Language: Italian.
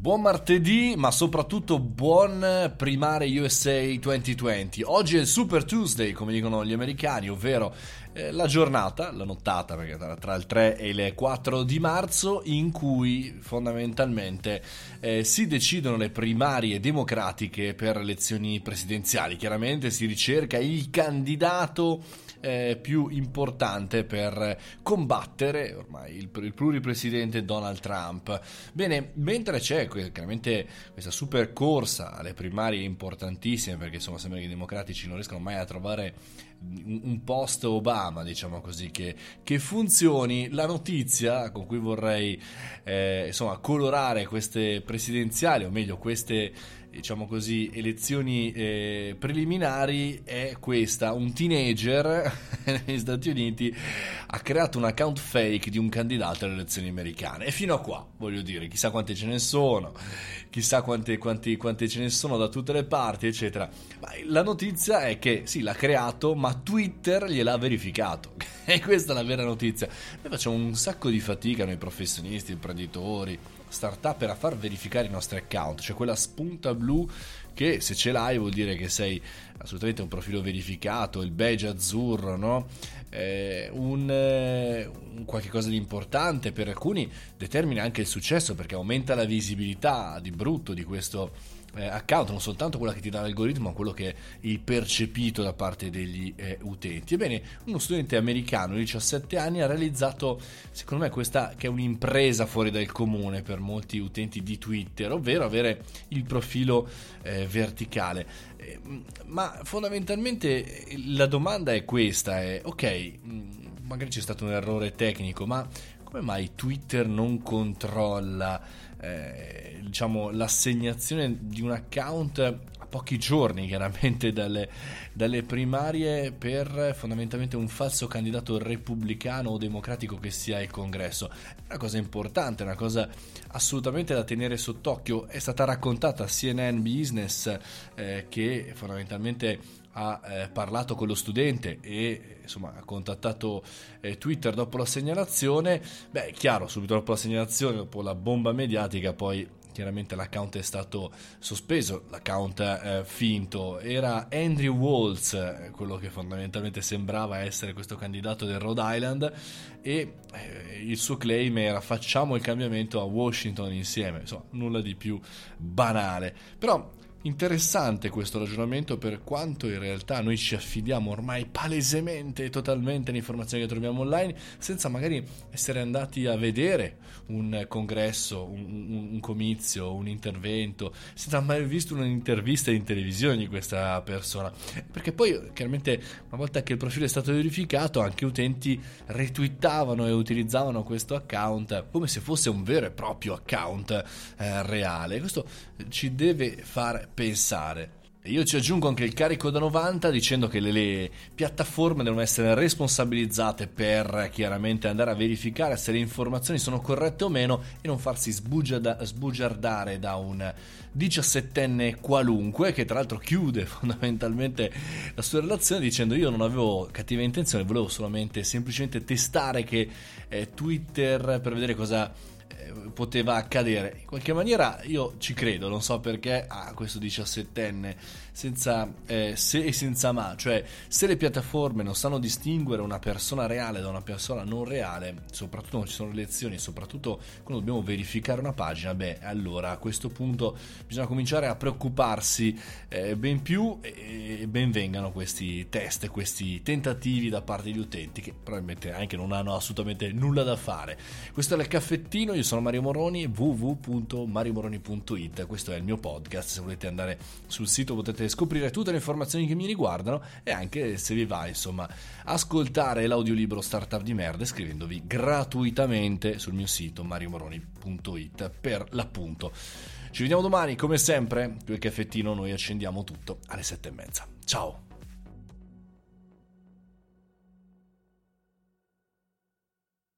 Buon martedì, ma soprattutto buon primare USA 2020. Oggi è il Super Tuesday, come dicono gli americani, ovvero eh, la giornata, la nottata, perché tra, tra, il 3 e il 4 di marzo, in cui fondamentalmente eh, si decidono le primarie democratiche per le elezioni presidenziali. Chiaramente si ricerca il candidato eh, più importante per combattere ormai il, il pluripresidente Donald Trump. Bene, mentre c'è chiaramente questa super corsa alle primarie importantissime, perché insomma sembra che i democratici non riescono mai a trovare un post Obama, diciamo così, che, che, funzioni. La notizia con cui vorrei eh, insomma colorare queste presidenziali, o meglio queste diciamo così, elezioni eh, preliminari è questa. Un teenager negli Stati Uniti ha creato un account fake di un candidato alle elezioni americane. E fino a qua, voglio dire, chissà quante ce ne sono, chissà quante, quante, quante ce ne sono da tutte le parti, eccetera. Ma la notizia è che sì, l'ha creato, ma Twitter gliel'ha verificato. e questa è la vera notizia. Noi facciamo un sacco di fatica, noi professionisti, imprenditori startup a far verificare i nostri account, cioè quella spunta blu che se ce l'hai vuol dire che sei assolutamente un profilo verificato, il badge azzurro, no? Eh, un, eh, un qualche cosa di importante per alcuni determina anche il successo perché aumenta la visibilità di brutto di questo eh, account, non soltanto quella che ti dà l'algoritmo, ma quello che è percepito da parte degli eh, utenti. Ebbene, uno studente americano di 17 anni ha realizzato, secondo me, questa che è un'impresa fuori dal comune per molti utenti di Twitter, ovvero avere il profilo eh, verticale. Eh, ma fondamentalmente la domanda è questa: è, ok, magari c'è stato un errore tecnico, ma come mai Twitter non controlla eh, diciamo, l'assegnazione di un account pochi giorni chiaramente dalle, dalle, primarie per fondamentalmente un falso candidato repubblicano o democratico che sia il congresso. Una cosa importante, una cosa assolutamente da tenere sott'occhio. È stata raccontata a CNN Business eh, che fondamentalmente ha eh, parlato con lo studente e insomma ha contattato eh, Twitter dopo la segnalazione, beh chiaro, subito dopo la segnalazione, dopo la bomba mediatica, poi chiaramente l'account è stato sospeso, l'account eh, finto, era Andrew Waltz, eh, quello che fondamentalmente sembrava essere questo candidato del Rhode Island e eh, il suo claim era facciamo il cambiamento a Washington insieme, insomma nulla di più banale, però Interessante questo ragionamento per quanto in realtà noi ci affidiamo ormai palesemente e totalmente alle informazioni che troviamo online senza magari essere andati a vedere un congresso, un, un, comizio, un intervento, senza mai visto un'intervista in televisione di questa persona. Perché poi chiaramente una volta che il profilo è stato verificato anche utenti retweetavano e utilizzavano questo account come se fosse un vero e proprio account eh, reale. Questo ci deve far pensare. Io ci aggiungo anche il carico da 90 dicendo che le, le, piattaforme devono essere responsabilizzate per chiaramente andare a verificare se le informazioni sono corrette o meno e non farsi sbugiarda, sbugiardare da un 17enne qualunque che tra l'altro chiude fondamentalmente la sua relazione dicendo io non avevo cattiva intenzione, volevo solamente semplicemente testare che eh, Twitter per vedere cosa poteva accadere. In qualche maniera io ci credo, non so perché a ah, questo 17enne senza eh, se e senza ma, cioè se le piattaforme non sanno distinguere una persona reale da una persona non reale, soprattutto quando ci sono le lezioni, soprattutto quando dobbiamo verificare una pagina, beh, allora a questo punto bisogna cominciare a preoccuparsi eh, ben più e ben vengano questi test, questi tentativi da parte degli utenti che probabilmente anche non hanno assolutamente nulla da fare. Questo è il caffettino, io sono Mario Moroni, www.mariomoroni.it, questo è il mio podcast, se volete andare sul sito potete scoprire tutte le informazioni che mi riguardano e anche se vi va insomma ascoltare l'audiolibro Startup di merda scrivendovi gratuitamente sul mio sito mariomoroni.it per l'appunto. Ci vediamo domani come sempre, qui il caffettino noi accendiamo tutto alle sette e mezza. Ciao!